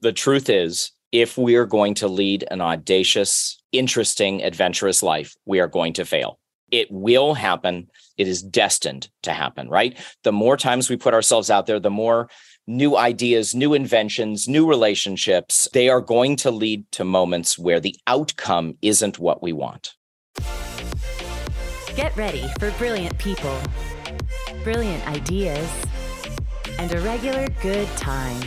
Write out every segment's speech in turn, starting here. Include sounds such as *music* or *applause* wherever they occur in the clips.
the truth is, if we are going to lead an audacious, interesting, adventurous life, we are going to fail. It will happen. It is destined to happen, right? The more times we put ourselves out there, the more new ideas, new inventions, new relationships, they are going to lead to moments where the outcome isn't what we want. Get ready for brilliant people, brilliant ideas, and a regular good time.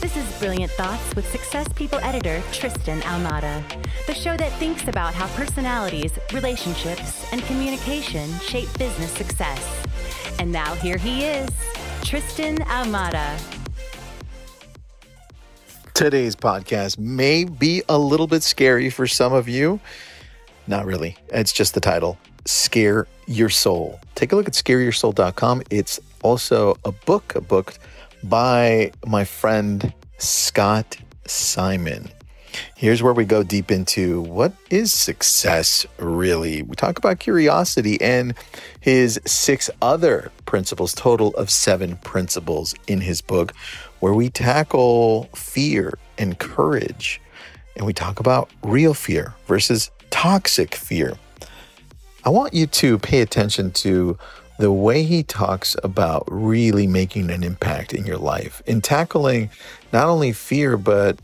This is Brilliant Thoughts with Success People editor Tristan Ahumada, the show that thinks about how personalities, relationships, and communication shape business success. And now here he is, Tristan Ahumada. Today's podcast may be a little bit scary for some of you. Not really. It's just the title Scare Your Soul. Take a look at scareyoursoul.com. It's also a book, a book by my friend Scott Simon. Here's where we go deep into what is success really. We talk about curiosity and his six other principles, total of seven principles in his book, where we tackle fear and courage. And we talk about real fear versus toxic fear. I want you to pay attention to the way he talks about really making an impact in your life, in tackling not only fear, but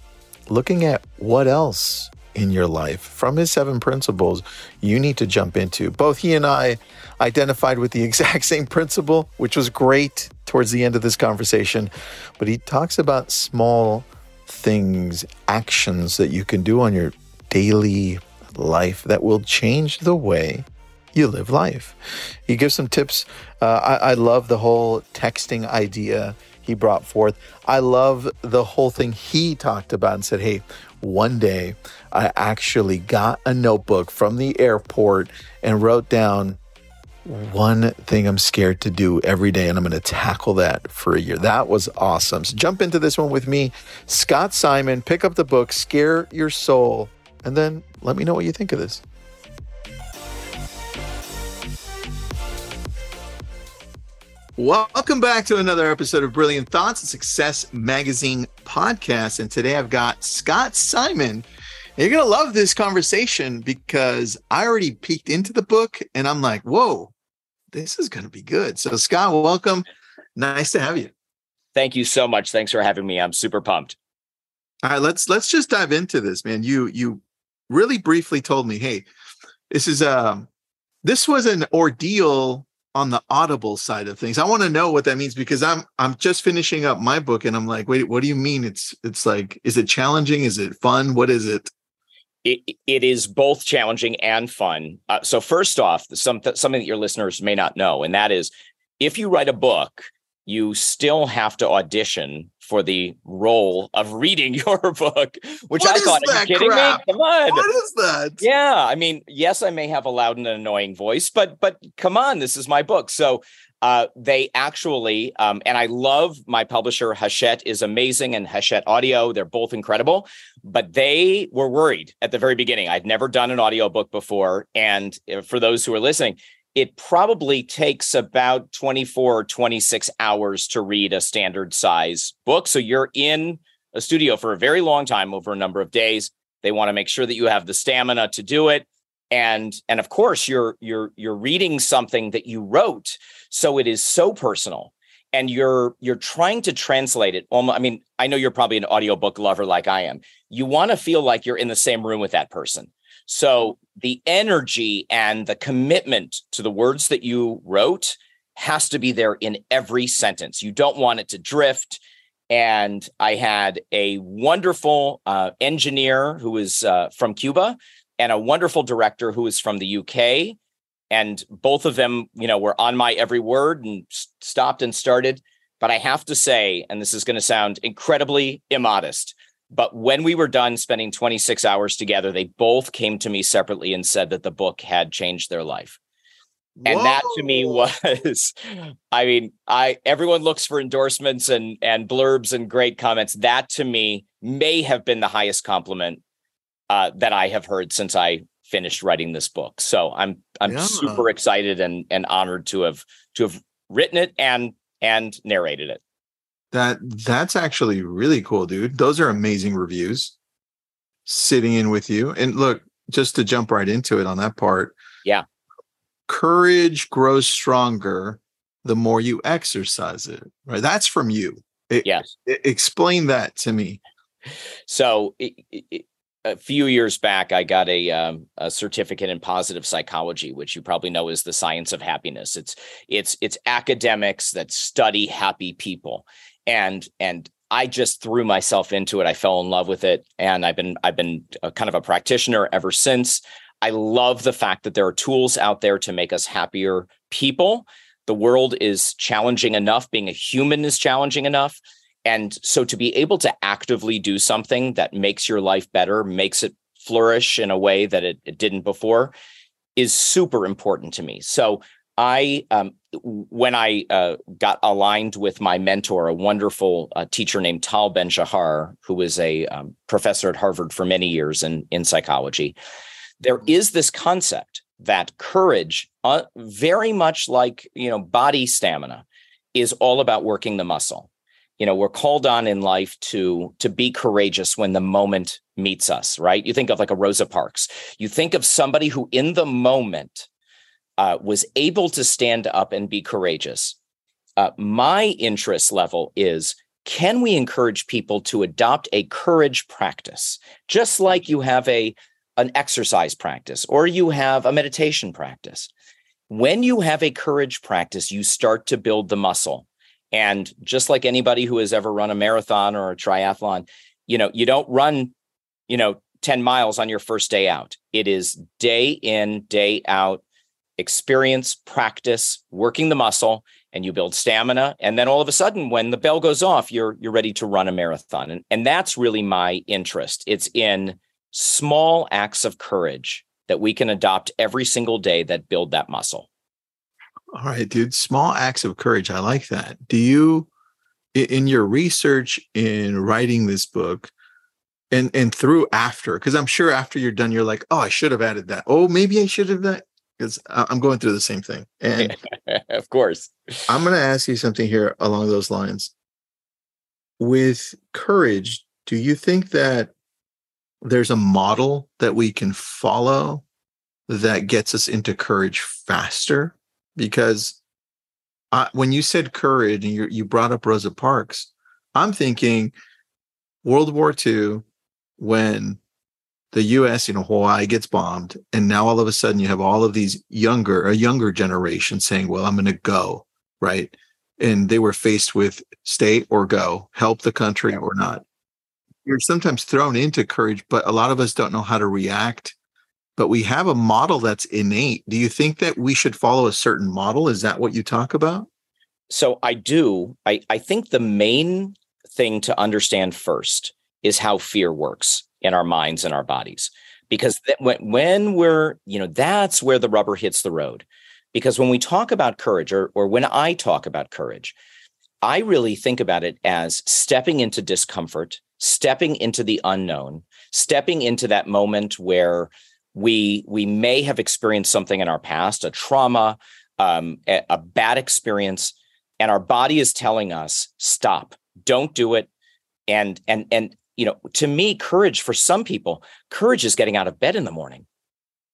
looking at what else in your life from his seven principles you need to jump into. Both he and I identified with the *laughs* exact same principle, which was great towards the end of this conversation. But he talks about small things, actions that you can do on your daily life that will change the way you live life. He gives some tips. Uh, I, I love the whole texting idea he brought forth. I love the whole thing he talked about and said, hey, one day I actually got a notebook from the airport and wrote down one thing I'm scared to do every day, and I'm going to tackle that for a year. That was awesome. So jump into this one with me, Scott Simon. Pick up the book, Scare Your Soul, and then let me know what you think of this. Welcome back to another episode of Brilliant Thoughts, Success Magazine podcast. And today I've got Scott Simon. And you're going to love this conversation because I already peeked into the book and I'm like, whoa, this is going to be good. So, Scott, welcome. Nice to have you. Thank you so much. Thanks for having me. I'm super pumped. All right, let's let's just dive into this, man. You you really briefly told me, hey, this is um this was an ordeal on the audible side of things. I want to know what that means because i'm i'm just finishing up my book and i'm like wait what do you mean it's it's like is it challenging? Is it fun? What is it? It, it is both challenging and fun. Uh, so first off some, something that your listeners may not know and that is if you write a book you still have to audition for the role of reading *laughs* your book, which what I thought, are you kidding crap? me? Come on. What is that? Yeah. I mean, yes, I may have a loud and annoying voice, but but come on, this is my book. So uh, they actually, um, and I love my publisher, Hachette is amazing, and Hachette Audio, they're both incredible. But they were worried at the very beginning. I'd never done an audiobook before. And uh, for those who are listening, it probably takes about 24 or 26 hours to read a standard size book. So you're in a studio for a very long time over a number of days. They want to make sure that you have the stamina to do it. And and of course you're you're you're reading something that you wrote. So it is so personal. And you're you're trying to translate it. Almost, I mean, I know you're probably an audiobook lover like I am. You want to feel like you're in the same room with that person. So the energy and the commitment to the words that you wrote has to be there in every sentence. You don't want it to drift. And I had a wonderful uh, engineer who was uh, from Cuba and a wonderful director who was from the UK. And both of them, you know, were on my every word and stopped and started. But I have to say, and this is going to sound incredibly immodest, but when we were done spending 26 hours together, they both came to me separately and said that the book had changed their life. Whoa. And that to me was, *laughs* I mean, I everyone looks for endorsements and and blurbs and great comments. That to me may have been the highest compliment uh, that I have heard since I finished writing this book. So I'm I'm yeah. super excited and and honored to have to have written it and and narrated it. That that's actually really cool, dude. Those are amazing reviews. Sitting in with you. And look, just to jump right into it on that part. Yeah. Courage grows stronger the more you exercise it. Right? That's from you. It, yes. It, explain that to me. So it, it, a few years back, I got a, um, a certificate in positive psychology, which you probably know is the science of happiness. It's it's it's academics that study happy people, and and I just threw myself into it. I fell in love with it, and I've been I've been kind of a practitioner ever since. I love the fact that there are tools out there to make us happier people. The world is challenging enough. Being a human is challenging enough. And so to be able to actively do something that makes your life better, makes it flourish in a way that it, it didn't before is super important to me. So I, um, when I uh, got aligned with my mentor, a wonderful uh, teacher named Tal Ben Shahar, who was a um, professor at Harvard for many years in, in psychology, there is this concept that courage, uh, very much like you know body stamina, is all about working the muscle. You know we're called on in life to to be courageous when the moment meets us right? You think of like a rosa parks. You think of somebody who in the moment uh, was able to stand up and be courageous. Uh, my interest level is can we encourage people to adopt a courage practice? Just like you have a an exercise practice or you have a meditation practice. When you have a courage practice you start to build the muscle. And just like anybody who has ever run a marathon or a triathlon, you know, you don't run, you know, 10 miles on your first day out. It is day in, day out experience, practice, working the muscle, and you build stamina. And then all of a sudden, when the bell goes off, you're you're ready to run a marathon. And, and that's really my interest. It's in small acts of courage that we can adopt every single day that build that muscle. All right, dude. Small acts of courage. I like that. Do you, in your research in writing this book, and and through after, because I'm sure after you're done, you're like, oh, I should have added that. Oh, maybe I should have that. Because I'm going through the same thing. And *laughs* of course, I'm going to ask you something here along those lines. With courage, do you think that there's a model that we can follow that gets us into courage faster? because I, when you said courage and you, you brought up Rosa Parks, I'm thinking World War II when the US, you know, Hawaii gets bombed. And now all of a sudden you have all of these younger, a younger generation saying, well, I'm going to go. Right. And they were faced with stay or go, help the country or not. You're sometimes thrown into courage, but a lot of us don't know how to react but we have a model that's innate. Do you think that we should follow a certain model? Is that what you talk about? So I do. I, I think the main thing to understand first is how fear works in our minds and our bodies. Because when, when we're, you know, that's where the rubber hits the road. Because when we talk about courage, or, or when I talk about courage, I really think about it as stepping into discomfort, stepping into the unknown, stepping into that moment where we we may have experienced something in our past a trauma um, a, a bad experience and our body is telling us stop don't do it and and and you know to me courage for some people courage is getting out of bed in the morning.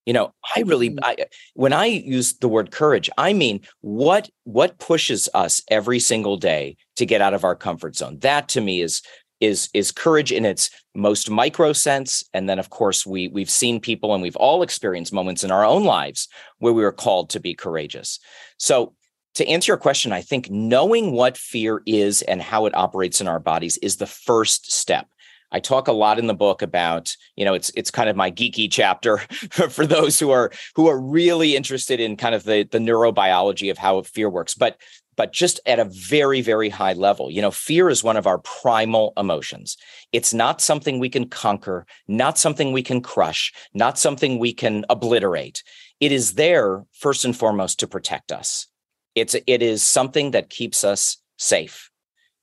You know i really mm-hmm. I, when i use the word courage i mean what what pushes us every single day to get out of our comfort zone? That to me is is is courage in its most micro sense. And then of course we we've seen people and we've all experienced moments in our own lives where we were called to be courageous. So to answer your question i think knowing what fear is and how it operates in our bodies is the first step I talk a lot in the book about, you know, it's it's kind of my geeky chapter *laughs* for those who are who are really interested in kind of the the neurobiology of how fear works. But but just at a very, very high level. You know, fear is one of our primal emotions. It's not something we can conquer, not something we can crush, not something we can obliterate. It is there first and foremost to protect us. It's it is something that keeps us safe.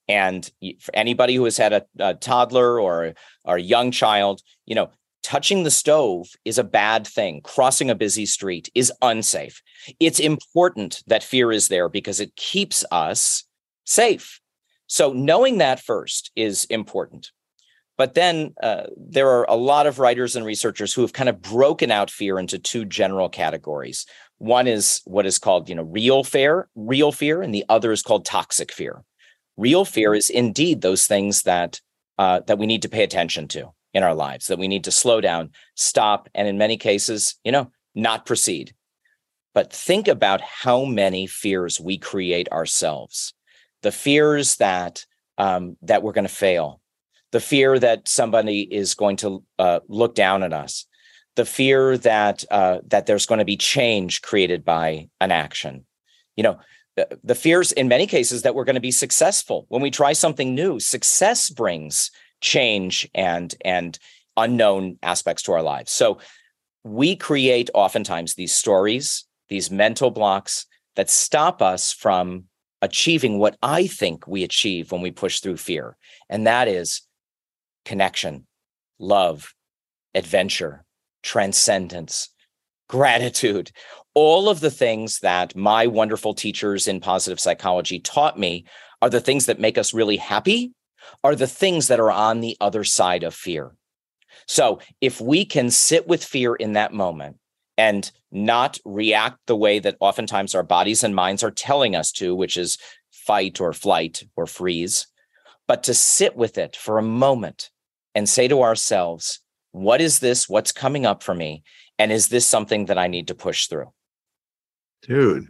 And for anybody who has had a, a toddler or, or a young child, you know, touching the stove is a bad thing. Crossing a busy street is unsafe. It's important that fear is there because it keeps us safe. So knowing that first is important. But then uh, there are a lot of writers and researchers who have kind of broken out fear into two general categories. One is what is called, you know, real fear, real fear, and the other is called toxic fear. Real fear is indeed those things that uh, that we need to pay attention to in our lives, that we need to slow down, stop, and in many cases, you know, not proceed. But think about how many fears we create ourselves. The fears that um, that we're going to fail, the fear that somebody is going to uh, look down at us, the fear that uh, that there's going to be change created by an action. You know, the, fears in many cases that we're going to be successful when we try something new. Success brings change and and unknown aspects to our lives. So we create oftentimes these stories, these mental blocks that stop us from achieving what I think we achieve when we push through fear. And that is connection, love, adventure, transcendence, gratitude, all of the things that my wonderful teachers in positive psychology taught me are the things that make us really happy, are the things that are on the other side of fear. So if we can sit with fear in that moment and not react the way that oftentimes our bodies and minds are telling us to, which is fight or flight or freeze, but to sit with it for a moment and say to ourselves, what is this? What's coming up for me? And is this something that I need to push through? Dude,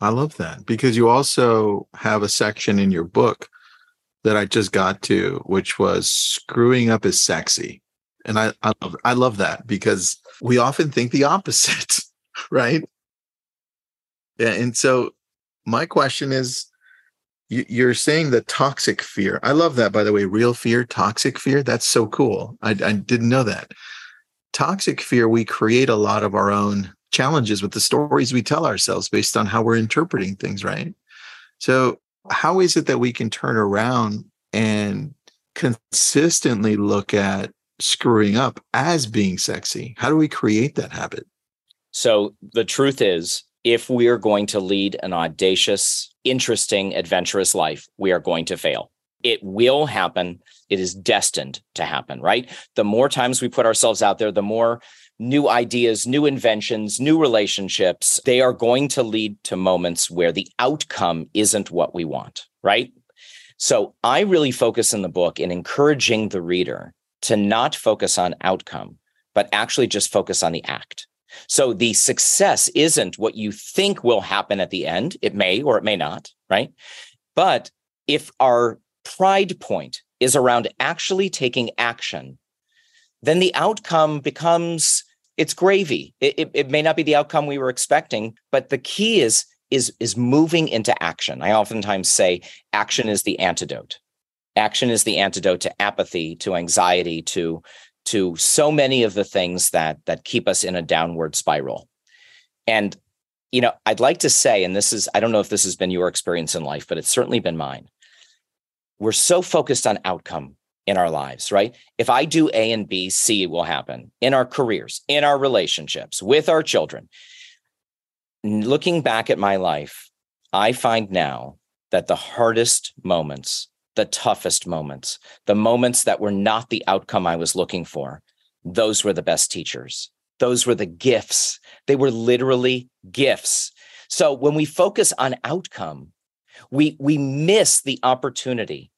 I love that because you also have a section in your book that I just got to, which was screwing up is sexy. And I, I love, I love that because we often think the *laughs* opposite, right? Yeah. And so my question is you're saying the toxic fear. I love that, by the way. Real fear, toxic fear. That's so cool. I, I didn't know that. Toxic fear, we create a lot of our own challenges with the stories we tell ourselves based on how we're interpreting things, right? So, how is it that we can turn around and consistently look at screwing up as being sexy? How do we create that habit? So, the truth is, if we are going to lead an audacious, interesting, adventurous life, we are going to fail. It will happen. It is destined to happen, right? The more times we put ourselves out there, the more new ideas, new inventions, new relationships, they are going to lead to moments where the outcome isn't what we want, right? So I really focus in the book in encouraging the reader to not focus on outcome, but actually just focus on the act. So the success isn't what you think will happen at the end. It may or it may not, right? But if our pride point is around actually taking action, then the outcome becomes it's gravy. It, it, it, may not be the outcome we were expecting, but the key is is is moving into action. I oftentimes say action is the antidote. Action is the antidote to apathy, to anxiety, to to so many of the things that that keep us in a downward spiral. And you know, I'd like to say, and this is, I don't know if this has been your experience in life, but it's certainly been mine. We're so focused on outcome in our lives, right? If I do A and B, C will happen in our careers, in our relationships, with our children. Looking back at my life, I find now that the hardest moments the toughest moments, the moments that were not the outcome I was looking for, those were the best teachers. Those were the gifts. They were literally gifts. So when we focus on outcome, we, we miss the opportunity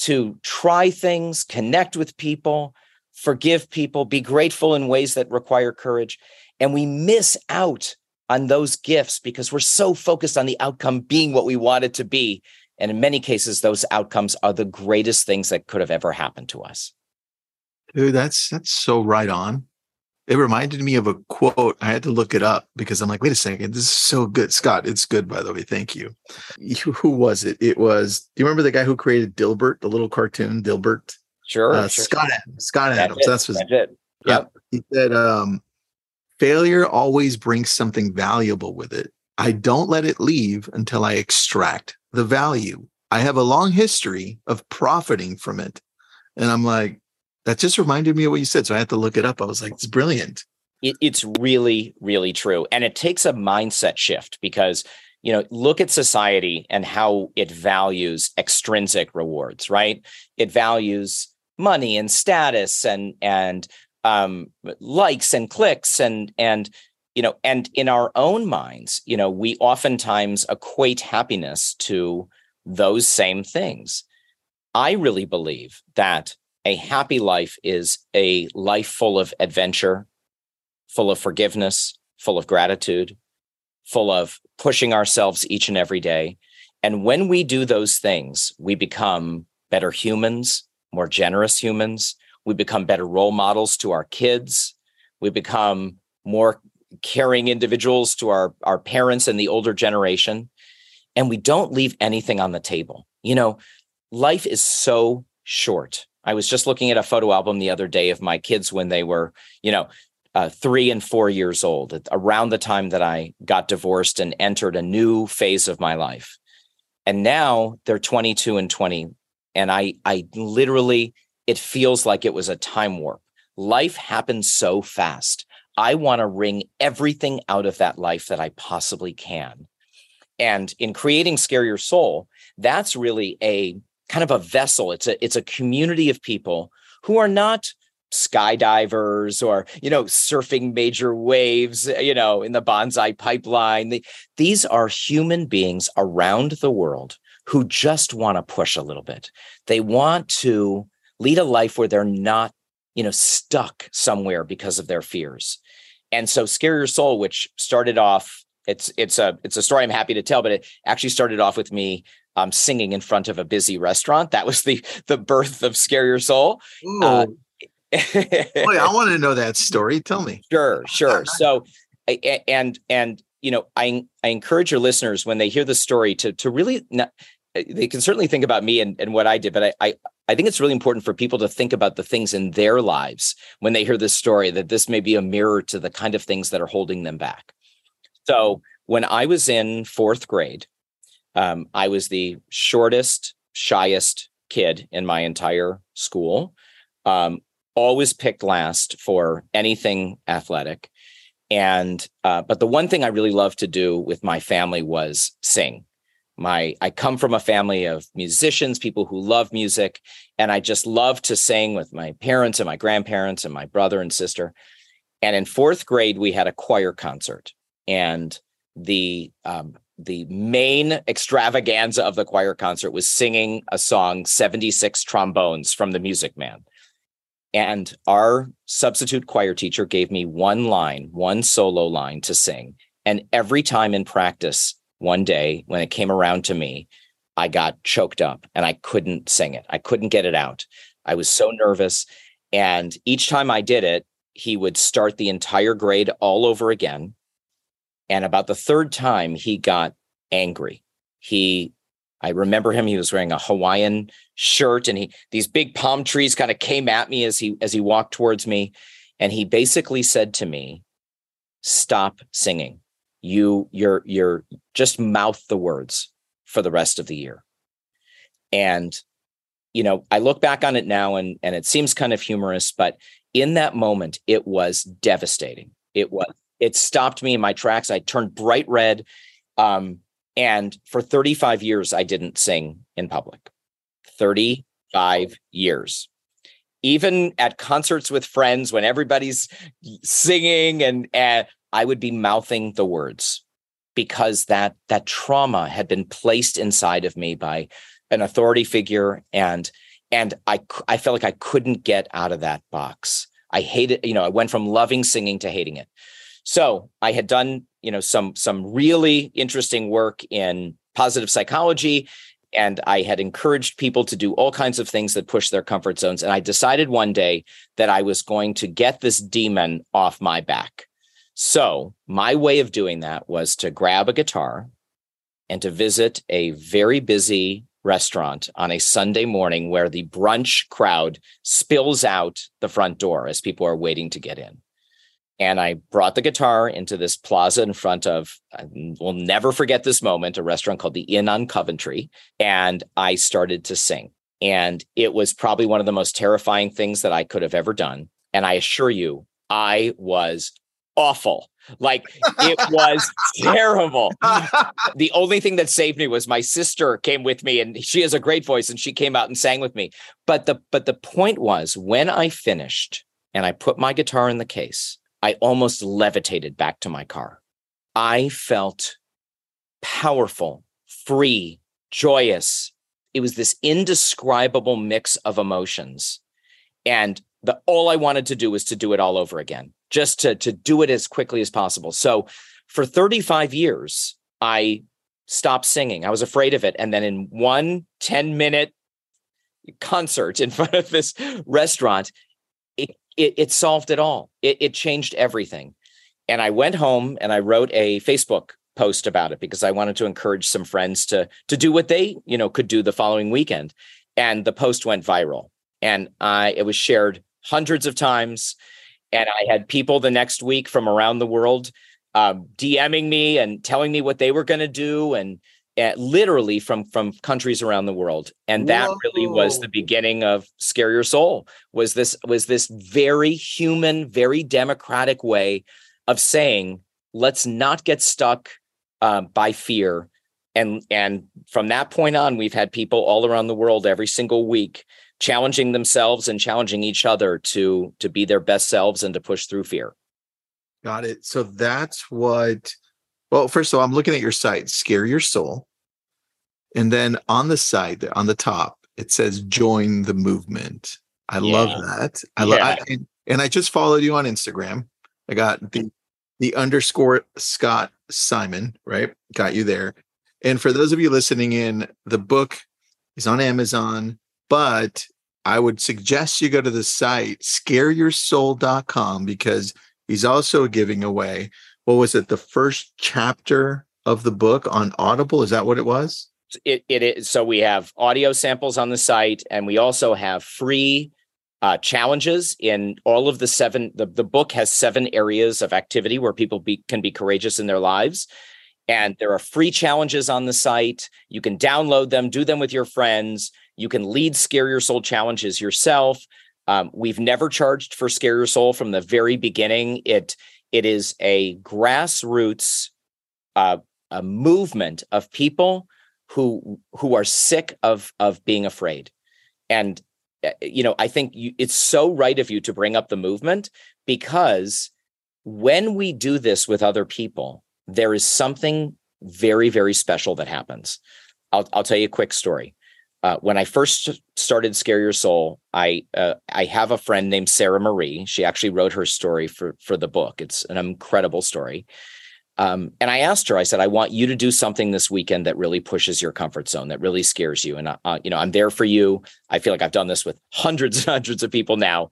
to try things, connect with people, forgive people, be grateful in ways that require courage. And we miss out on those gifts because we're so focused on the outcome being what we want it to be and in many cases, those outcomes are the greatest things that could have ever happened to us. Dude, that's that's so right on. It reminded me of a quote. I had to look it up because I'm like, wait a second, this is so good. Scott, it's good, by the way. Thank you. Who was it? It was, do you remember the guy who created Dilbert, the little cartoon, Dilbert? Sure. Uh, sure. Scott Adams. Scott that's Adams. It. That's, that's it. Yep. Uh, he said, um, failure always brings something valuable with it. I don't let it leave until I extract the value. I have a long history of profiting from it. And I'm like, that just reminded me of what you said. So I had to look it up. I was like, it's brilliant. It, it's really, really true. And it takes a mindset shift because, you know, look at society and how it values extrinsic rewards, right? It values money and status and and um, likes and clicks and and you know and in our own minds you know we oftentimes equate happiness to those same things i really believe that a happy life is a life full of adventure full of forgiveness full of gratitude full of pushing ourselves each and every day. And when we do those things we become better humans more generous humans. We become better role models to our kids. We become more caring individuals to our our parents and the older generation. And we don't leave anything on the table. You know life is so short i was just looking at a photo album the other day of my kids when they were you know uh, three and four years old around the time that i got divorced and entered a new phase of my life. And now they're 22 and 20 and i i literally it feels like it was a time warp. Life happens so fast. I want to wring everything out of that life that I possibly can. And in creating Scare Your Soul, that's really a kind of a vessel. It's a it's a community of people who are not skydivers or you know surfing major waves you know in the Banzai pipeline. The, these are human beings around the world who just want to push a little bit. They want to lead a life where they're not you know stuck somewhere because of their fears. And so Scare Your Soul, which started off, it's it's a it's a story I'm happy to tell, but it actually started off with me um, singing in front of a busy restaurant. That was the the birth of Scare Your Soul. Uh, Boy, I *laughs* want to know that story. Tell me. Sure, sure. *laughs* So, and and you know, I I encourage your listeners when they hear the story to to really not, they can certainly think about me and, and what I did, but I, I I think it's really important for people to think about the things in their lives when they hear this story, that this may be a mirror to the kind of things that are holding them back. So when I was in fourth grade, um, I was the shortest, shyest kid in my entire school. Um, always picked last for anything athletic. And uh, but the one thing I really loved to do with my family was sing my i come from a family of musicians people who love music and i just love to sing with my parents and my grandparents and my brother and sister and in fourth grade we had a choir concert and the um, the main extravaganza of the choir concert was singing a song 76 trombones from the music man and our substitute choir teacher gave me one line one solo line to sing and every time in practice one day when it came around to me, I got choked up and I couldn't sing it. I couldn't get it out. I was so nervous. And each time I did it, he would start the entire grade all over again. And about the third time, he got angry. He, I remember him. He was wearing a Hawaiian shirt, and he these big palm trees kind of came at me as he as he walked towards me, and he basically said to me, "Stop singing you you're you're just mouth the words for the rest of the year and you know i look back on it now and and it seems kind of humorous but in that moment it was devastating it was it stopped me in my tracks i turned bright red um and for 35 years i didn't sing in public 35 years even at concerts with friends when everybody's singing and, and I would be mouthing the words because that that trauma had been placed inside of me by an authority figure and and I I felt like I couldn't get out of that box. I hated, you know, I went from loving singing to hating it. So I had done, you know, some some really interesting work in positive psychology and I had encouraged people to do all kinds of things that push their comfort zones. And I decided one day that I was going to get this demon off my back. So, my way of doing that was to grab a guitar and to visit a very busy restaurant on a Sunday morning where the brunch crowd spills out the front door as people are waiting to get in. And I brought the guitar into this plaza in front of, we'll never forget this moment, a restaurant called the Inn on Coventry. And I started to sing. And it was probably one of the most terrifying things that I could have ever done. And I assure you, I was awful. Like it *laughs* was terrible. *laughs* The only thing that saved me was my sister came with me and she has a great voice and she came out and sang with me. But the but the point was when I finished and I put my guitar in the case, I almost levitated back to my car. I felt powerful, free, joyous. It was this indescribable mix of emotions. And the all I wanted to do was to do it all over again, just to, to do it as quickly as possible. So for 35 years, I stopped singing. I was afraid of it. And then in one 10 minute concert in *laughs* front of this restaurant, it, it, solved it all. It, it changed everything. And I went home and I wrote a Facebook post about it because I wanted to encourage some friends to to do what they, you know, could do the following weekend. And the post went viral. And I it was shared hundreds of times. And I had people the next week from around the world um, DMing me and telling me what they were going to do, and uh, literally from from countries around the world. And that Whoa. really was the beginning of Scare Your Soul. Was this was this very human, very democratic way of saying, let's not get stuck uh, by fear. And and from that point on, we've had people all around the world every single week challenging themselves and challenging each other to to be their best selves and to push through fear. Got it. So that's what well, first of all, I'm looking at your site, Scare Your Soul. And then on the side, on the top, it says join the movement. I yeah. love that. I yeah. love and, and I just followed you on Instagram. I got the the underscore Scott Simon, right? Got you there. And for those of you listening in, the book is on Amazon but I would suggest you go to the site scareyoursoul.com because he's also giving away what was it the first chapter of the book on Audible is that what it was? It it is so we have audio samples on the site and we also have free uh, challenges in all of the seven the, the book has seven areas of activity where people be, can be courageous in their lives and there are free challenges on the site you can download them do them with your friends you can lead Scare Your Soul challenges yourself. Um, we've never charged for Scare Your Soul from the very beginning. It it is a grassroots uh, a movement of people who who are sick of of being afraid, and uh, you know I think you, it's so right of you to bring up the movement because when we do this with other people, there is something very very special that happens. I'll I'll tell you a quick story uh, when I first started Scare Your Soul, I uh, I have a friend named Sarah Marie. She actually wrote her story for for the book. It's an incredible story. Um, and I asked her, I said, I want you to do something this weekend that really pushes your comfort zone, that really scares you. And, uh, you know, I'm there for you. I feel like I've done this with hundreds and hundreds of people now,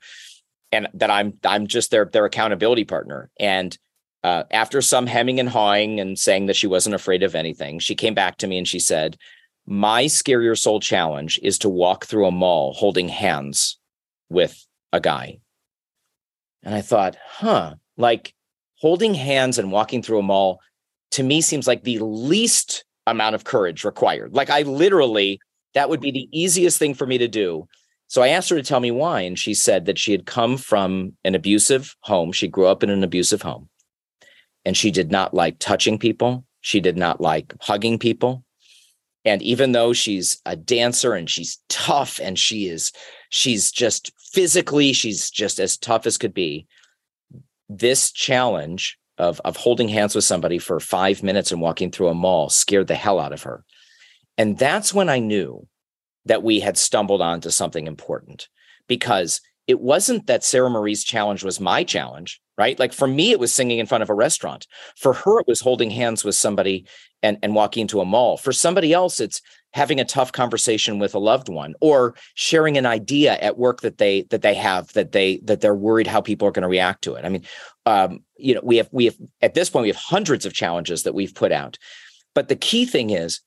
and that I'm I'm just their their accountability partner. And uh, after some hemming and hawing and saying that she wasn't afraid of anything, she came back to me and she said, my Scare Your Soul challenge is to walk through a mall holding hands with a guy. And I thought, huh, like holding hands and walking through a mall to me seems like the least amount of courage required. Like I literally, that would be the easiest thing for me to do. So I asked her to tell me why. And she said that she had come from an abusive home. She grew up in an abusive home. And she did not like touching people. She did not like hugging people. And even though she's a dancer and she's tough and she is, she's just physically, she's just as tough as could be. This challenge of, of holding hands with somebody for five minutes and walking through a mall scared the hell out of her. And that's when I knew that we had stumbled onto something important because it wasn't that Sarah Marie's challenge was my challenge, right? Like for me, it was singing in front of a restaurant. For her, it was holding hands with somebody and, and walking into a mall. For somebody else, it's having a tough conversation with a loved one or sharing an idea at work that they that they have that they that they're worried how people are going to react to it. I mean, um, you know, we have we have at this point we have hundreds of challenges that we've put out. But the key thing is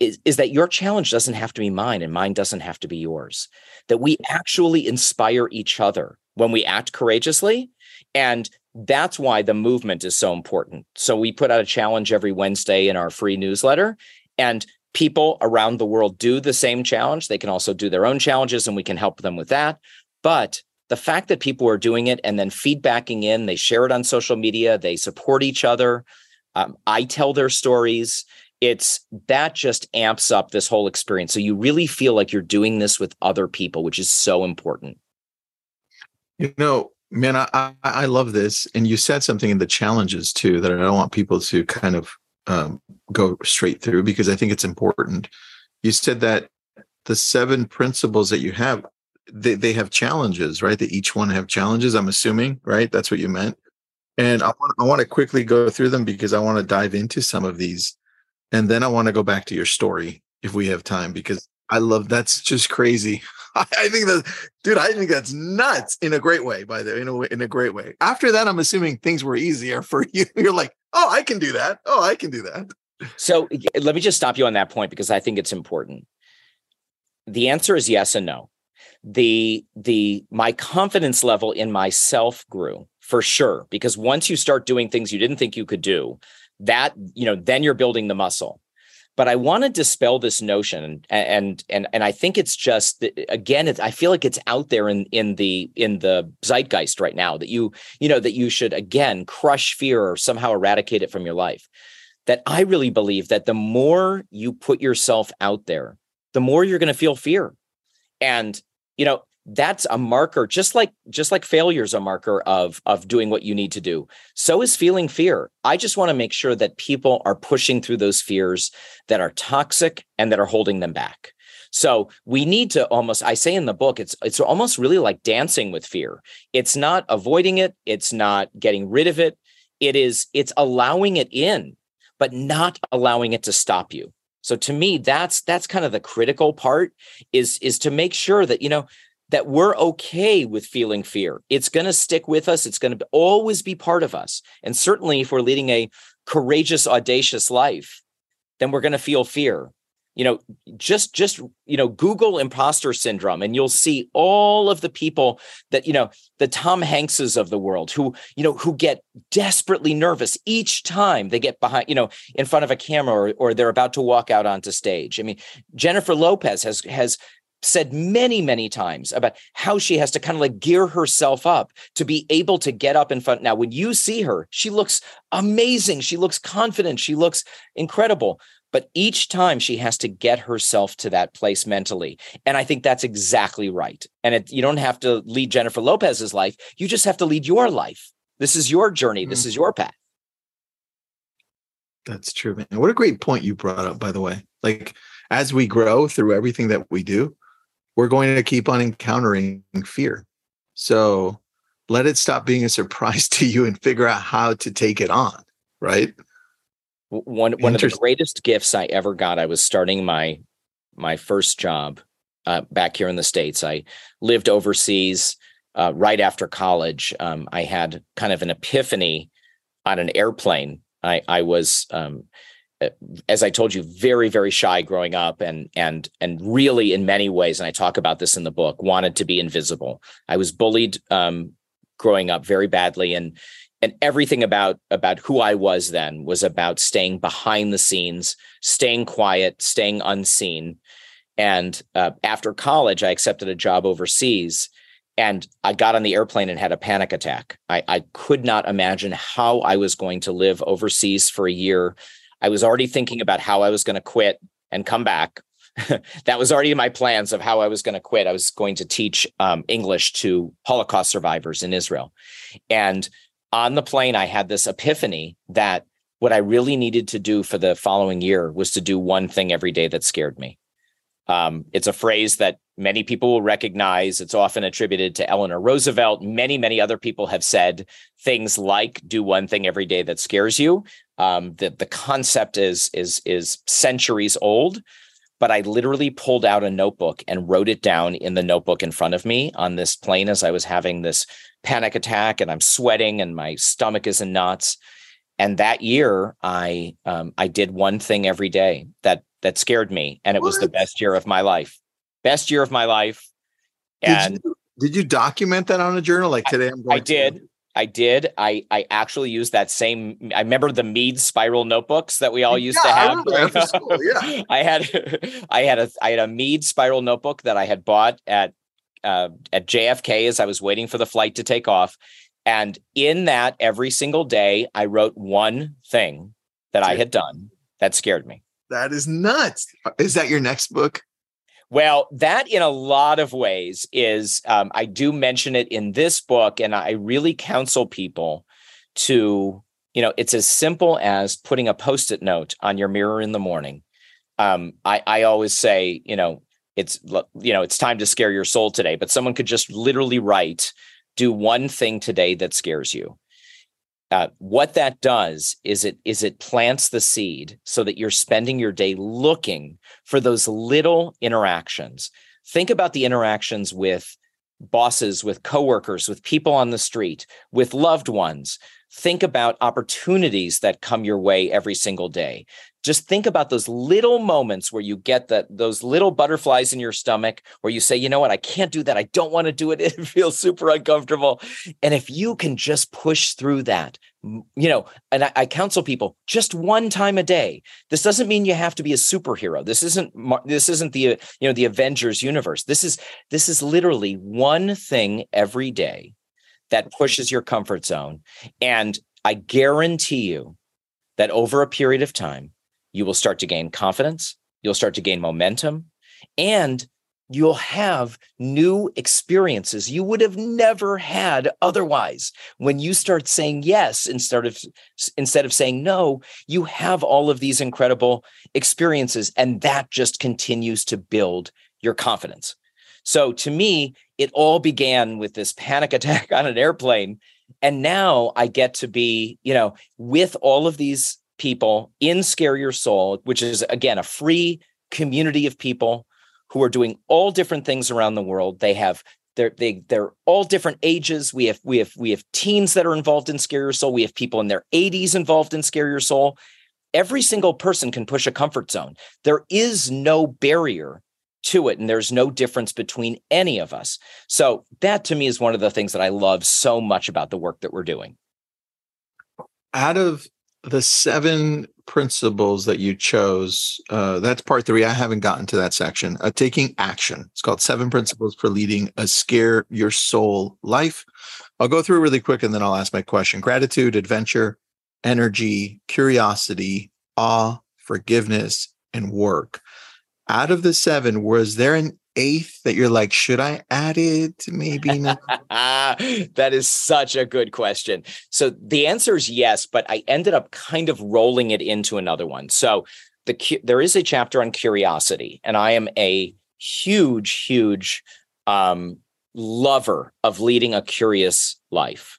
is, is that your challenge doesn't have to be mine and mine doesn't have to be yours. That we actually inspire each other when we act courageously. And that's why the movement is so important. So we put out a challenge every Wednesday in our free newsletter. And people around the world do the same challenge. They can also do their own challenges and we can help them with that. But the fact that people are doing it and then feedbacking in, they share it on social media, they support each other. Um, I tell their stories. It's that just amps up this whole experience. So you really feel like you're doing this with other people, which is so important. You know, man, I, I love this. And you said something in the challenges too that I don't want people to kind of um, go straight through because I think it's important. You said that the seven principles that you have they, they have challenges right? That each one have challenges i'm assuming right? That's what you meant. And i want, I want to quickly go through them because i want to dive into some of these. And then i want to go back to your story if we have time because i love that's just crazy. *laughs* I think that dude i think that's nuts in a great way by the in a, way, in a great way. After that i'm assuming things were easier *laughs* for you. You're like oh i can do that. Oh i can do that. So let me just stop you on that point because i think it's important. The answer is yes and no. The the my confidence level in myself grew for sure because once you start doing things you didn't think you could do that you know then you're building the muscle but i want to dispel this notion and and and i think it's just again it, i feel like it's out there in in the in the zeitgeist right now that you you know that you should again crush fear or somehow eradicate it from your life. That i really believe that the more you put yourself out there the more you're going to feel fear. And you know that's a marker just like just like failure is a marker of of doing what you need to do. So is feeling fear. I just want to make sure that people are pushing through those fears that are toxic and that are holding them back. So we need to almost i say in the book it's it's almost really like dancing with fear. It's not avoiding it it's not getting rid of it. It is it's allowing it in but not allowing it to stop you. So to me, that's that's kind of the critical part is is to make sure that you know that we're okay with feeling fear. It's going to stick with us. It's going to always be part of us. And certainly, if we're leading a courageous, audacious life, then we're going to feel fear you know just just you know google imposter syndrome and you'll see all of the people that you know the tom hankses of the world who you know who get desperately nervous each time they get behind you know in front of a camera or, or they're about to walk out onto stage i mean jennifer lopez has has said many many times about how she has to kind of like gear herself up to be able to get up in front now when you see her she looks amazing she looks confident she looks incredible but each time she has to get herself to that place mentally. And I think that's exactly right. And it, you don't have to lead Jennifer Lopez's life. You just have to lead your life. This is your journey. This mm. is your path. That's true, man. What a great point you brought up, by the way. Like, as we grow through everything that we do, we're going to keep on encountering fear. So let it stop being a surprise *laughs* to you and figure out how to take it on. Right. One one of the greatest gifts I ever got. I was starting my my first job uh, back here in the states. I lived overseas uh, right after college. Um, I had kind of an epiphany on an airplane. I I was um, as I told you, very, very shy growing up, and and and really, in many ways, and I talk about this in the book, wanted to be invisible. I was bullied um, growing up very badly, and and everything about about who I was then was about staying behind the scenes, staying quiet, staying unseen. And uh, after college, I accepted a job overseas, and I got on the airplane and had a panic attack. I, I could not imagine how I was going to live overseas for a year. I was already thinking about how I was going to quit and come back. *laughs* that was already my plans of how I was going to quit. I was going to teach um, English to Holocaust survivors in Israel, and on the plane, I had this epiphany that what I really needed to do for the following year was to do one thing every day that scared me. Um, it's a phrase that many people will recognize. It's often attributed to Eleanor Roosevelt. Many, many other people have said things like "do one thing every day that scares you." Um, the the concept is is is centuries old, but I literally pulled out a notebook and wrote it down in the notebook in front of me on this plane as I was having this panic attack and I'm sweating and my stomach is in knots. And that year, I um, I did one thing every day that that scared me, and it what? was the best year of my life. Best year of my life. And did you, did you document that on a journal? Like today, I'm going. I did. I did. I I actually used that same. I remember the Mead spiral notebooks that we all used yeah, to have. I, school, *laughs* yeah. I had *laughs* I had a I had a Mead spiral notebook that I had bought at uh, at JFK as I was waiting for the flight to take off. And in that, every single day, I wrote one thing that I had done that scared me. That is nuts. Is that your next book? Well, that in a lot of ways is, um, I do mention it in this book, and I really counsel people to, you know, it's as simple as putting a post it note on your mirror in the morning. Um, I, I always say, you know, it's, you know, it's time to scare your soul today, but someone could just literally write, do one thing today that scares you. Uh, what that does is it is it plants the seed so that you're spending your day looking for those little interactions. Think about the interactions with bosses, with coworkers, with people on the street, with loved ones. Think about opportunities that come your way every single day. Just think about those little moments where you get that those little butterflies in your stomach where you say you know what? I can't do that. I don't want to do it. *laughs* It feels super uncomfortable. And if you can just push through that you know and I, I, counsel people just one time a day. This doesn't mean you have to be a superhero. This isn't this isn't the you know the avengers universe. This is this is literally one thing every day that pushes your comfort zone. And i guarantee you that over a period of time you will start to gain confidence, you'll start to gain momentum, and you'll have new experiences you would have never had otherwise. When you start saying yes instead of instead of saying no you have all of these incredible experiences and that just continues to build your confidence. So to me it all began with this panic *laughs* attack on an airplane and now i get to be you know with all of these people in Scare Your Soul, which is again a free community of people who are doing all different things around the world. They have they're they they're all different ages. We have we have we have teens that are involved in Scare Your Soul. We have people in their 80s involved in Scare Your Soul. Every single person can push a comfort zone. There is no barrier to it and there's no difference between any of us. So that to me is one of the things that I love so much about the work that we're doing. Out of the seven principles that you chose uh, that's part three. I haven't gotten to that section. Uh, taking action. It's called seven principles for leading a scare your soul life. I'll go through really quick and then i'll ask my question. Gratitude adventure energy curiosity awe forgiveness and work out of the seven was there an eighth that you're like, should I add it? Maybe not. *laughs* that is such a good question. So the answer is yes, but I ended up kind of rolling it into another one. So the there is a chapter on curiosity, and I am a huge, huge um, lover of leading a curious life.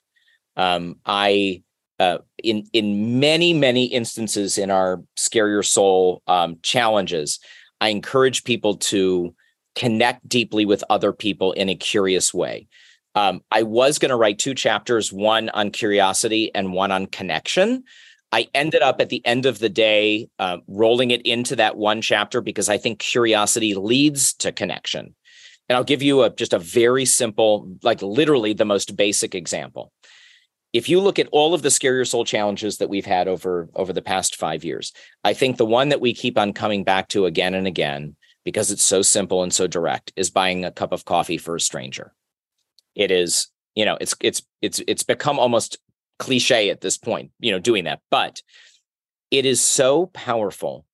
Um, I uh, in in many many instances in our scare your soul um, challenges, I encourage people to connect deeply with other people in a curious way. Um, I was going to write two chapters, one on curiosity and one on connection. I ended up at the end of the day uh, rolling it into that one chapter because I think curiosity leads to connection. And I'll give you a, just a very simple, like literally the most basic example. If you look at all of the Scare Your Soul challenges that we've had over, over the past five years, I think the one that we keep on coming back to again and again because it's so simple and so direct is buying a cup of coffee for a stranger. It is, you know, it's it's it's it's become almost cliche at this point, you know, doing that. But it is so powerful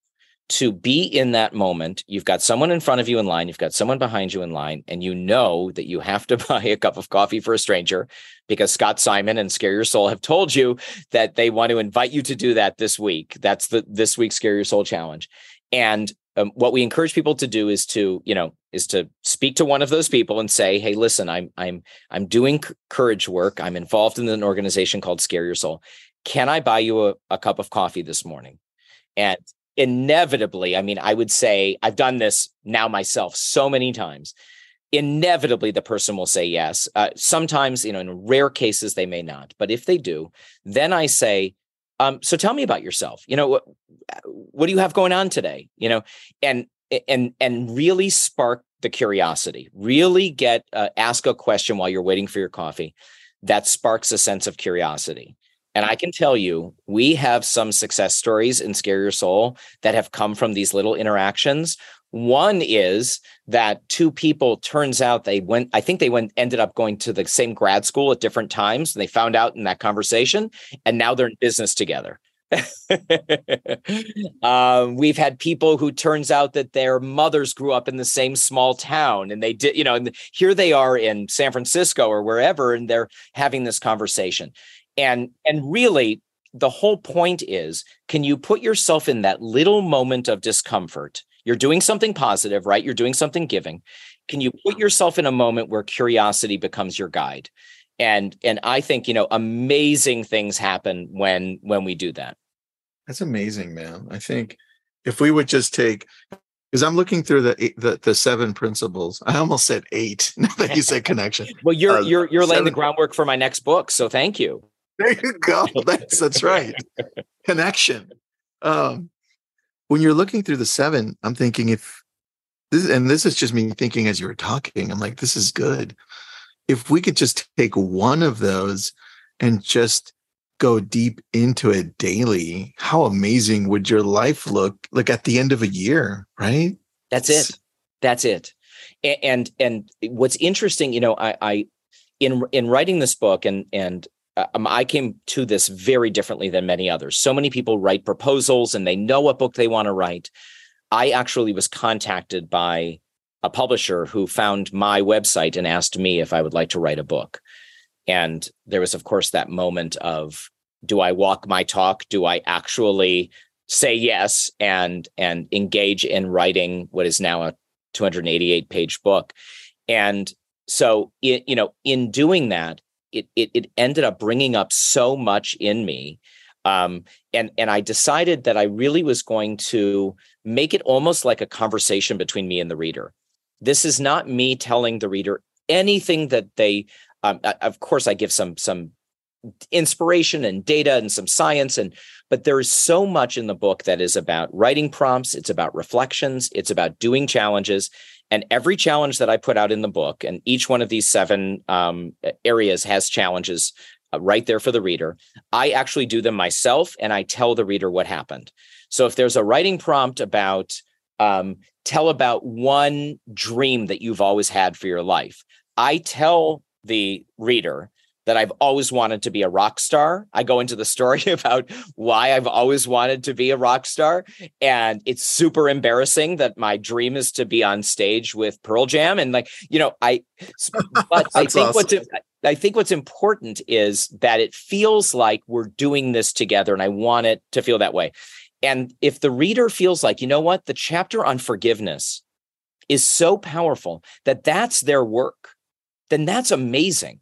to be in that moment. You've got someone in front of you in line, you've got someone behind you in line, and you know that you have to *laughs* buy a cup of coffee for a stranger because Scott Simon and Scare Your Soul have told you that they want to invite you to do that this week. That's the this week's Scare Your Soul challenge. And um, what we encourage people to do is to you know is to speak to one of those people and say hey listen i'm i'm i'm doing courage work i'm involved in an organization called scare your soul can i buy you a, a cup of coffee this morning and inevitably i mean i would say i've done this now myself so many times inevitably the person will say yes uh, sometimes you know in rare cases they may not but if they do then i say um, so tell me about yourself. You know, what what do you have going on today? You know, and and and really spark the curiosity. Really get uh, ask a question while you're waiting for your coffee. That sparks a sense of curiosity. And I can tell you, we have some success stories in Scare Your Soul that have come from these little interactions One is that two people turns out they went, I think they went ended up going to the same grad school at different times. And they found out in that conversation, and now they're in business together. *laughs* um, we've had people who turns out that their mothers grew up in the same small town and they did, you know, and here they are in San Francisco or wherever, and they're having this conversation. And and really the whole point is can you put yourself in that little moment of discomfort? You're doing something positive, right? You're doing something giving. Can you put yourself in a moment where curiosity becomes your guide? And and I think, you know, amazing things happen when when we do that. That's amazing, man. I think if we would just take because I'm looking through the, the the seven principles. I almost said eight. *laughs* Now that you said connection. well, you're uh, you're you're laying the groundwork for my next book, so thank you. There you go. *laughs* That's that's right. Connection. Um, when you're looking through the seven, I'm thinking if this, and this is just me thinking as you were talking. I'm like, this is good. If we could just take one of those and just go deep into it daily, how amazing would your life look like at the end of a year, right? That's it. That's it. And and what's interesting, you know, I, I in in writing this book and and um, I came to this very differently than many others. So many people write proposals and they know what book they want to write. I actually was contacted by a publisher who found my website and asked me if I would like to write a book. And there was, of course, that moment of do I walk my talk? Do I actually say yes and and engage in writing what is now a 288 page book? And so, you know, in doing that, it, it, it ended up bringing up so much in me um, and and I decided that I really was going to make it almost like a conversation between me and the reader. This is not me telling the reader anything that they. Um, of course, I give some some inspiration and data and some science and but there is so much in the book that is about writing prompts it's about reflections it's about doing challenges and every challenge that I put out in the book, and each one of these seven um, areas has challenges uh, right there for the reader. I actually do them myself and I tell the reader what happened. So if there's a writing prompt about, um, tell about one dream that you've always had for your life, I tell the reader that I've always wanted to be a rock star. I go into the story *laughs* about why I've always wanted to be a rock star. And it's super embarrassing that my dream is to be on stage with Pearl Jam. And like, you know, I, but *laughs* I think awesome. what's, I think what's important is that it feels like we're doing this together. And I want it to feel that way. And if the reader feels like, you know what, the chapter on forgiveness is so powerful that that's their work, then that's amazing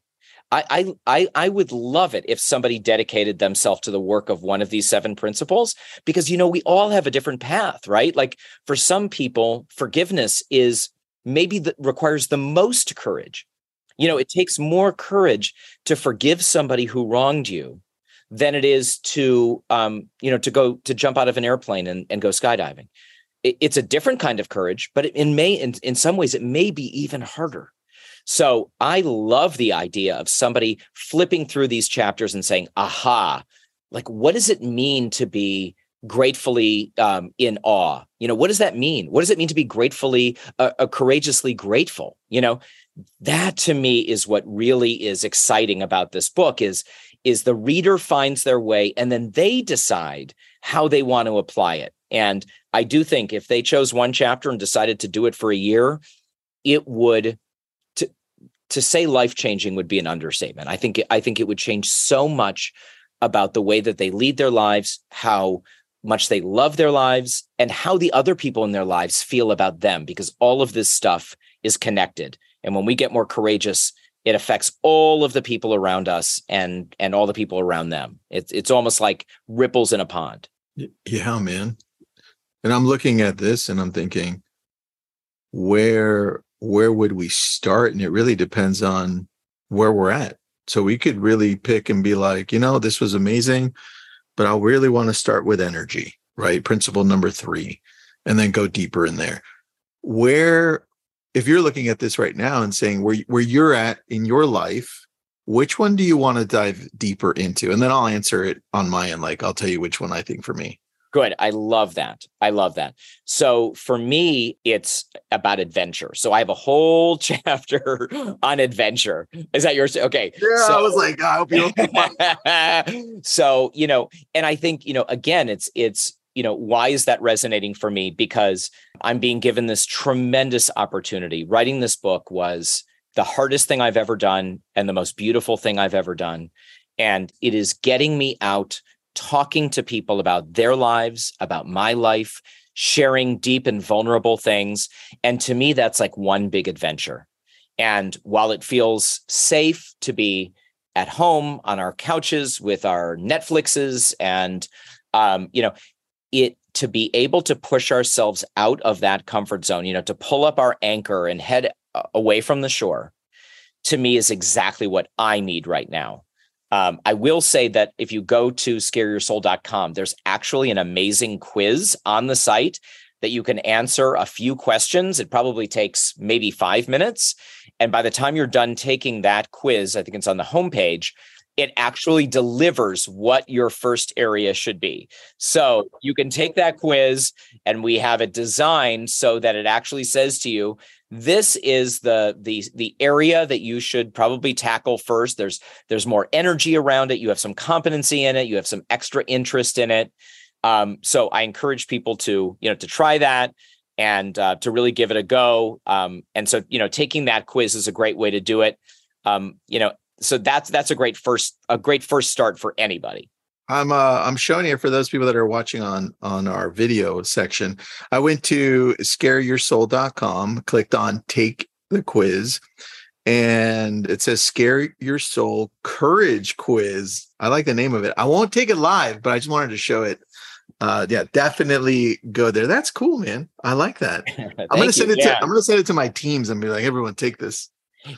I, I I would love it if somebody dedicated themselves to the work of one of these seven principles because you know we all have a different path, right? Like for some people, forgiveness is maybe that requires the most courage. You know, it takes more courage to forgive somebody who wronged you than it is to um, you know to go to jump out of an airplane and, and go skydiving. It, it's a different kind of courage, but in may in, in some ways it may be even harder. So I love the idea of somebody flipping through these chapters and saying, aha, like, what does it mean to be gratefully um, in awe? You know, what does that mean? What does it mean to be gratefully, uh, uh, courageously grateful? You know, that to me is what really is exciting about this book is is the reader finds their way and then they decide how they want to apply it and i do think if they chose one chapter and decided to do it for a year it would to say life changing would be an understatement. I think I think it would change so much about the way that they lead their lives, how much they love their lives, and how the other people in their lives feel about them because all of this stuff is connected. And when we get more courageous, it affects all of the people around us and and all the people around them. It's it's almost like ripples in a pond. Yeah, man. And I'm looking at this and I'm thinking where where would we start? And it really depends on where we're at. So we could really pick and be like, you know, this was amazing, but I really want to start with energy, right? Principle number three, and then go deeper in there. Where, if you're looking at this right now and saying where, where you're at in your life, which one do you want to dive deeper into? And then I'll answer it on my end. Like I'll tell you which one I think for me. Good. I love that. I love that. So for me, it's about adventure. So I have a whole *laughs* chapter on adventure. Is that yours? Okay. Yeah, so, I was like, I hope you. *laughs* so you know, and I think you know, again, it's it's you know, why is that resonating for me? Because I'm being given this tremendous opportunity. Writing this book was the hardest thing I've ever done and the most beautiful thing I've ever done. And it is getting me out talking to people about their lives, about my life, sharing deep and vulnerable things. And to me, that's like one big adventure. And while it feels safe to be at home on our couches with our Netflixes and, um, you know, it to be able to push ourselves out of that comfort zone, you know, to pull up our anchor and head uh, away from the shore, to me is exactly what I need right now. Um, I will say that if you go to scareyoursoul.com, there's actually an amazing quiz on the site that you can answer a few questions. It probably takes maybe five minutes. And by the time you're done taking that quiz, I think it's on the homepage, it actually delivers what your first area should be. So you can take that quiz and we have it designed so that it actually says to you, this is the the the area that you should probably tackle first. There's there's more energy around it. You have some competency in it. You have some extra interest in it. Um, so i encourage people to you know to try that and uh, to really give it a go. Um, and so you know taking that quiz is a great way to do it. Um, you know so that's that's a great first a great first start for anybody I'm uh I'm showing you for those people that are watching on on our video section. I went to scareyoursoul.com, clicked on take the quiz, and it says scare your soul courage quiz. I like the name of it. I won't take it live, but I just wanted to show it. Uh yeah, definitely go there. That's cool, man. I like that. *laughs* I'm gonna send you. it yeah. to I'm gonna send it to my teams and be like, everyone take this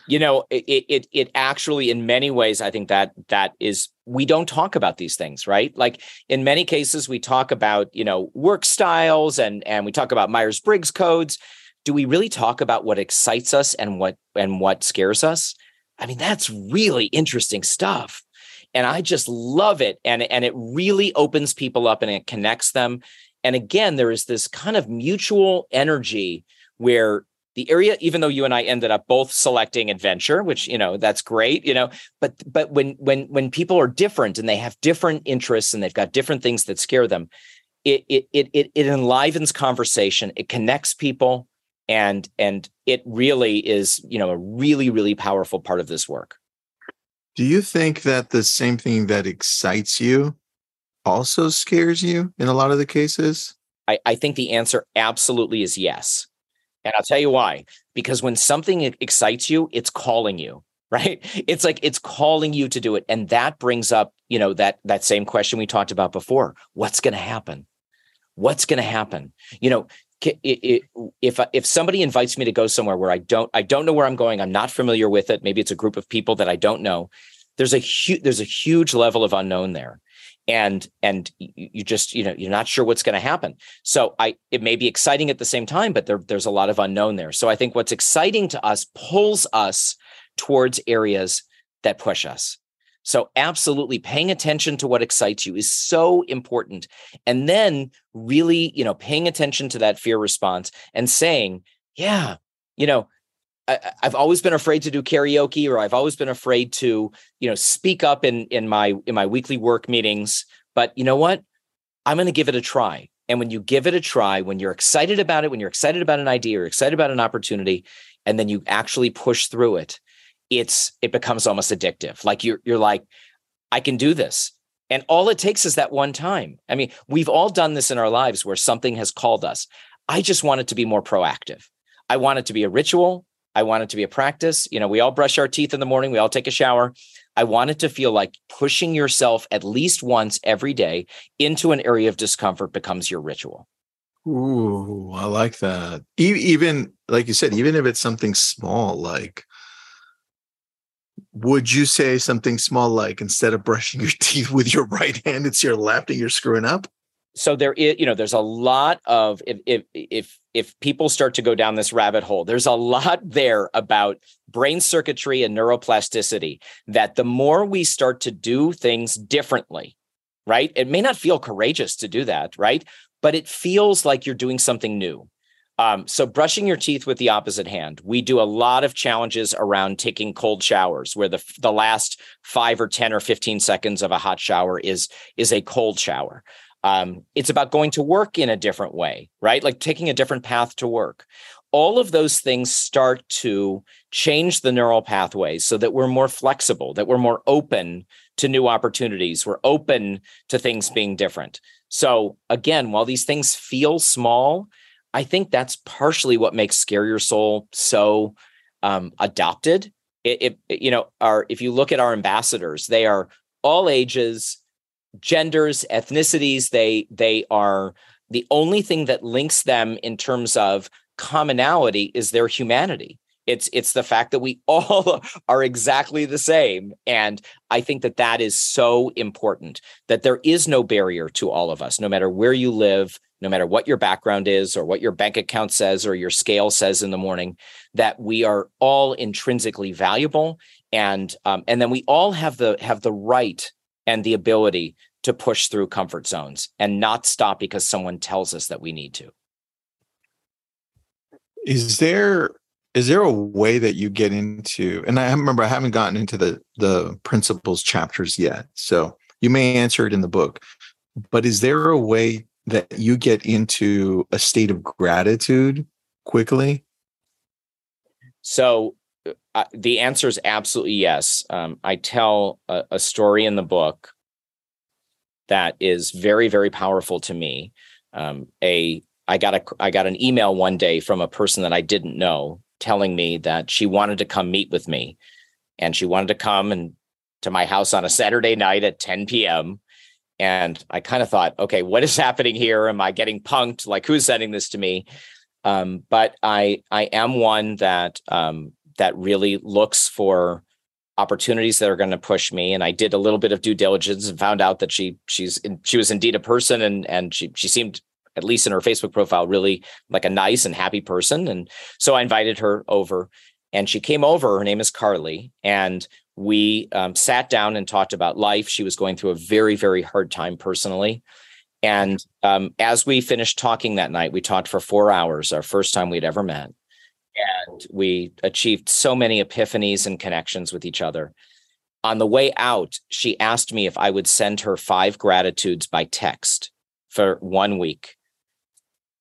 you know it, it it actually in many ways i think that that is we don't talk about these things right? Like in many cases we talk about you know work styles and and we talk about myers-briggs codes. Do we really talk about what excites us and what and what scares us? I mean that's really interesting stuff. And i just love it. And and it really opens people up and it connects them. And again there is this kind of mutual energy where the area even though you and i ended up both selecting adventure which you know that's great you know but but when when when people are different and they have different interests and they've got different things that scare them it it it it, it enlivens conversation it connects people and and it really is you know a really really powerful part of this work. Do you think that the same thing that excites you also scares you in a lot of the cases? I, I think the answer absolutely is yes and I'll tell you why. Because when something excites you, it's calling you, *laughs* right? It's like it's calling you to do it. And that brings up, you know, that that same question we talked about before. What's going to happen? What's going to happen? You know, it, it, if if somebody invites me to go somewhere where I don't I don't know where I'm going, I'm not familiar with it. Maybe it's a group of people that I don't know. There's a huge there's a huge level of unknown there and and you just you know you're not sure what's going to happen. So i it may be exciting at the same time but there, there's a lot of unknown there. So i think what's exciting to us pulls us towards areas that push us. So absolutely paying attention to what excites you is so important. And then really you know paying attention to that fear response and saying yeah you know I, have always been afraid to do karaoke, or I've always been afraid to, you know, speak up in in my in my weekly work meetings. But you know what? I'm going to give it a try. And when you give it a try, when you're excited about it, when you're excited about an idea, or excited about an opportunity, and then you actually push through it, it's it becomes almost addictive. Like you're you're like, I can do this. And all it takes is that one time. I mean, we've all done this in our lives where something has called us. I just want it to be more proactive. I want it to be a ritual. I want it to be a practice. You know, we all brush our teeth in the morning, we all take a shower. I want it to feel like pushing yourself at least once every day into an area of discomfort becomes your ritual. Ooh, I like that. Even like you said, even if it's something small, like would you say something small like instead of brushing your *laughs* teeth with your right hand, it's your left and you're screwing up? So there is you know there's a lot of if if if if people start to go down this rabbit hole there's a lot there about brain circuitry and neuroplasticity that the more we start to do things differently right? It may not feel courageous to do that, right? But it feels like you're doing something new. Um, so brushing your teeth with the opposite hand. We do a lot of challenges around taking cold showers, where the the last five or ten or fifteen seconds of a hot shower is is a cold shower. Um, it's about going to work in a different way, right? Like taking a different path to work. All of those things start to change the neural pathways so that we're more flexible, that we're more open to new opportunities, we're open to things being different. So again, while these things feel small, I think that's partially what makes Scare Your Soul so um, adopted. It, it, you know, our if you look at our ambassadors, they are all ages, genders, ethnicities. They they are the only thing that links them in terms of commonality is their humanity. It's it's the fact that we *laughs* all are exactly the same, and I think that that is so important. That there is no barrier to all of us, no matter where you live, no matter what your background is or what your bank account says or your scale says in the morning, that we are all intrinsically valuable, and um, and then we all have the have the right and the ability to push through comfort zones and not stop because someone tells us that we need to. Is there is there a way that you get into and I remember I haven't gotten into the the principles chapters yet. So you may answer it in the book. But is there a way that you get into a state of gratitude quickly? So the answer is absolutely yes. Um, I tell a, a, story in the book that is very, very powerful to me. Um, a I got a I got an email one day from a person that I didn't know telling me that she wanted to come meet with me, and she wanted to come and to my house on a Saturday night at 10 p.m. And I kind of thought, okay, what is *laughs* happening here? Am I getting punked? Like, who's sending this to me? Um, but I I am one that um, that really looks for opportunities that are going to push me. And i did a little bit of due diligence and found out that she she's she was indeed a person and and she she seemed at least in her facebook profile really like a nice and happy person. And so i invited her over and she came over. Her name is carly. And we um, sat down and talked about life. She was going through a very very hard time personally. And um, as we finished talking that night we talked for four hours our first time we'd ever met and we achieved so many epiphanies and connections with each other. On the way out, she asked me if I would send her five gratitudes by text for one week.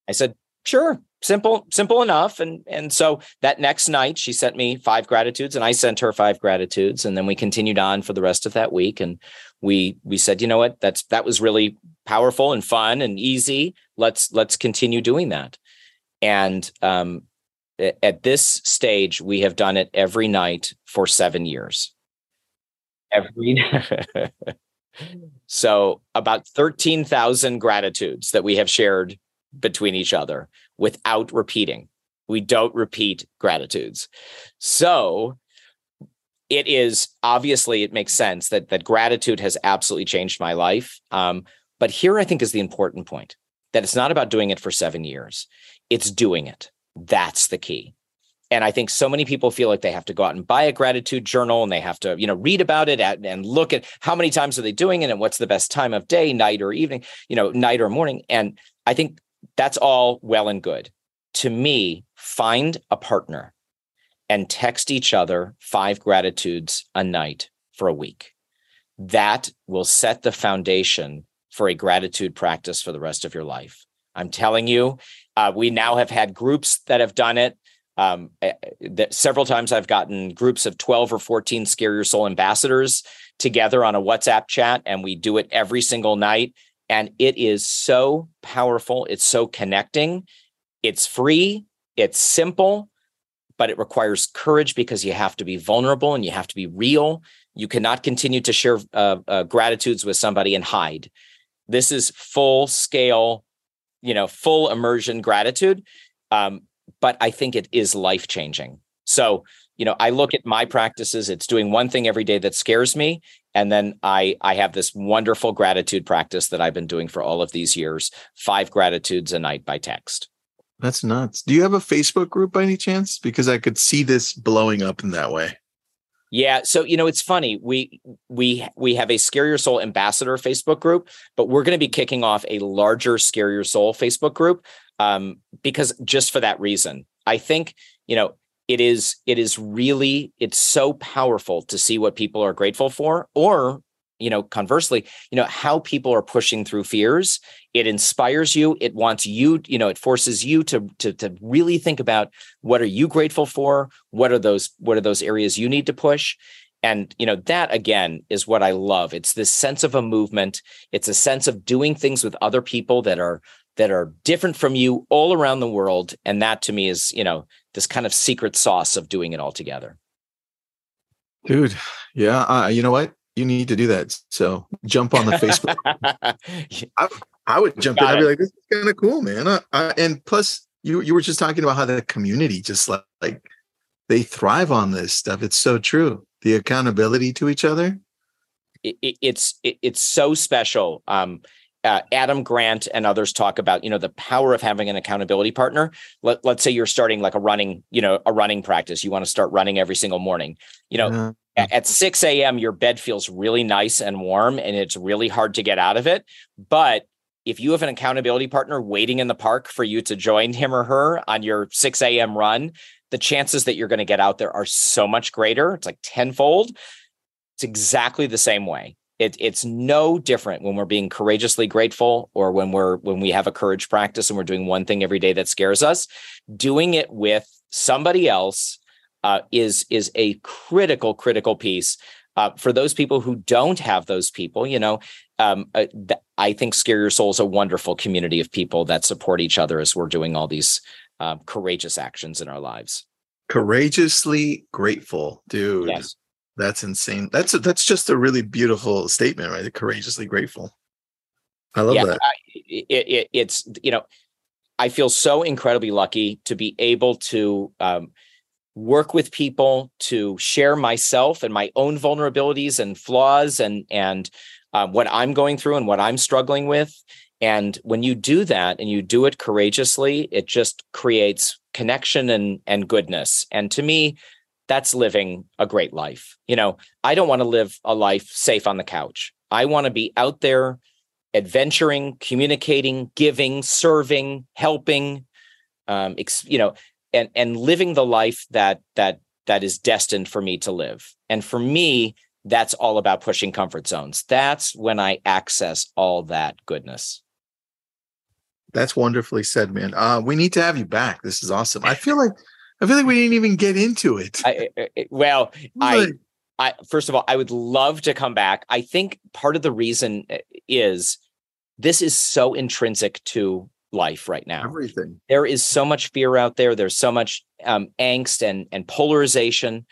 I said, sure, simple, simple enough. And and so that next night she sent me five gratitudes and I sent her five gratitudes. And then we continued on for the rest of that week. And we we said, you know what, that's that was really powerful and fun and easy. Let's let's continue doing that. And um, at this stage, we have done it every night for seven years. Every *laughs* so about 13,000 gratitudes that we have shared between each other without repeating. We don't repeat gratitudes. So it is obviously it makes sense that that gratitude has absolutely changed my life. Um, but here I think is the important point that it's not about doing it for seven years. It's doing it that's the key. And I think so many people feel like they have to go out and buy a gratitude journal and they have to, you know, read about it at, and look at how many times are they doing it and what's the best time of day, night or evening, you know, night or morning. And I think that's all well and good. To me, find a partner and text each other five gratitudes a night for a week. That will set the foundation for a gratitude practice for the rest of your life. I'm telling you, uh, we now have had groups that have done it. Um, eh, eh, that several times I've gotten groups of 12 or 14 Scare Your Soul ambassadors together on a WhatsApp chat, and we do it every single night. And it is so powerful. It's so connecting. It's free. It's simple, but it requires courage because you have to be vulnerable and you have to be real. You cannot continue to share uh, uh, gratitudes with somebody and hide. This is full scale you know, full immersion gratitude. Um, but I think it is life changing. So, you know, I look at my practices, it's doing one thing every day that scares me. And then I I have this wonderful gratitude practice that I've been doing for all of these years, five gratitudes a night by text. That's nuts. Do you have a Facebook group by any chance? Because I could see this blowing up in that way. Yeah, so you know it's funny. We we we have a Scare Your Soul ambassador Facebook group, but we're going to be kicking off a larger Scare Your Soul Facebook group um, because just for that reason, I think you know it is it is really it's so powerful to see what people are grateful for, or you know conversely you know how people are pushing through fears it inspires you it wants you you know it forces you to to to really think about what are you grateful for what are those what are those areas you need to push? And you know that again is what i love. It's this sense of a movement. It's a sense of doing things with other people that are that are different from you all around the world. And that to me is you know this kind of secret sauce of doing it all together. Dude yeah uh, you know what you need to do that. So jump on the Facebook. *laughs* I, I, would jump Got in. I'd be like, this is kind of cool, man. I, I, and plus, you you were just talking about how the community just like, like they thrive on this stuff. It's so true. The accountability to each other. It, it, it's it, it's so special. Um, uh, Adam Grant and others talk about, you know, the power of having an accountability partner. Let, let's say you're starting like a running, you know, a running practice. You want to start running every single morning. You know, yeah at 6 a.m., your bed feels really nice and warm, and it's really hard to get out of it. But if you have an accountability partner waiting in the park for you to join him or her on your 6 a.m. run, the chances that you're going to get out there are so much greater. It's like tenfold. It's exactly the same way. It, it's no different when we're being courageously grateful or when we're when we have a courage practice and we're doing one thing every day that scares us. Doing it with somebody else uh, is is a critical critical piece uh, for those people who don't have those people. You know, um, uh, th- I think Scare Your Soul is a wonderful community of people that support each other as we're doing all these um, courageous actions in our lives. Courageously grateful, dude. Yes. That's insane. That's a, that's just a really beautiful statement, right? Courageously grateful. I love yeah, that. I, it, it, it's you know, I feel so incredibly lucky to be able to um, work with people to share myself and my own vulnerabilities and flaws and and uh, what I'm going through and what I'm struggling with. And when you do that and you do it courageously, it just creates connection and and goodness. And to me, that's living a great life. You know, I don't want to live a life safe on the couch. I want to be out there adventuring, communicating, giving, serving, helping, um, you know, and and living the life that that that is destined for me to live. And for me, that's all about pushing comfort zones. That's when I access all that goodness. That's wonderfully said, man. Uh, we need to have you back. This is awesome. I feel like I feel like we didn't even get into it. I, well, I, I first of all, I would love to come back. I think part of the reason uh, is this is so intrinsic to life right now. Everything. There is so much fear out there. There's so much um, angst and and polarization,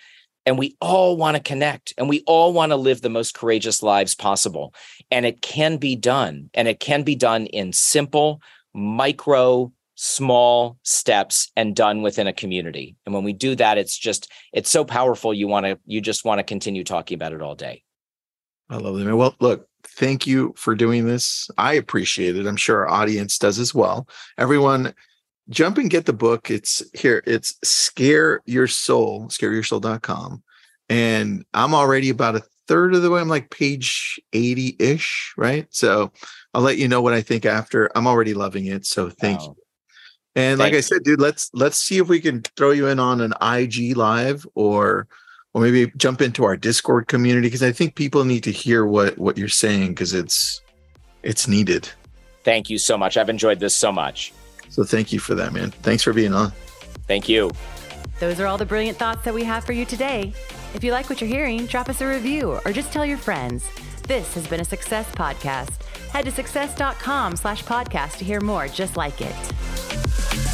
and we all want to connect, and we all want to live the most courageous lives possible. And it can be done, and it can be done in simple, micro, small steps, and done within a community. And when we do that, it's just it's so powerful. You want to you just want to continue talking about it all day. I love it. Well, look, thank you for doing this. I appreciate it. I'm sure our audience does as well. Everyone, jump and get the book. It's here. It's Scare Your Soul, scareyoursoul.com. And I'm already about a third of the way. I'm like page 80 ish, right? So I'll let you know what I think after. I'm already loving it. So thank wow. you. And thank like I said, dude, let's let's see if we can throw you in on an IG live or or maybe jump into our Discord community because I think people need to hear what what you're saying because it's it's needed. Thank you so much. I've enjoyed this so much. So thank you for that, man. Thanks for being on. Thank you. Those are all the brilliant thoughts that we have for you today. If you like what you're hearing, drop us a review or just tell your friends. This has been a Success Podcast. Head to success.com slash podcast to hear more just like it.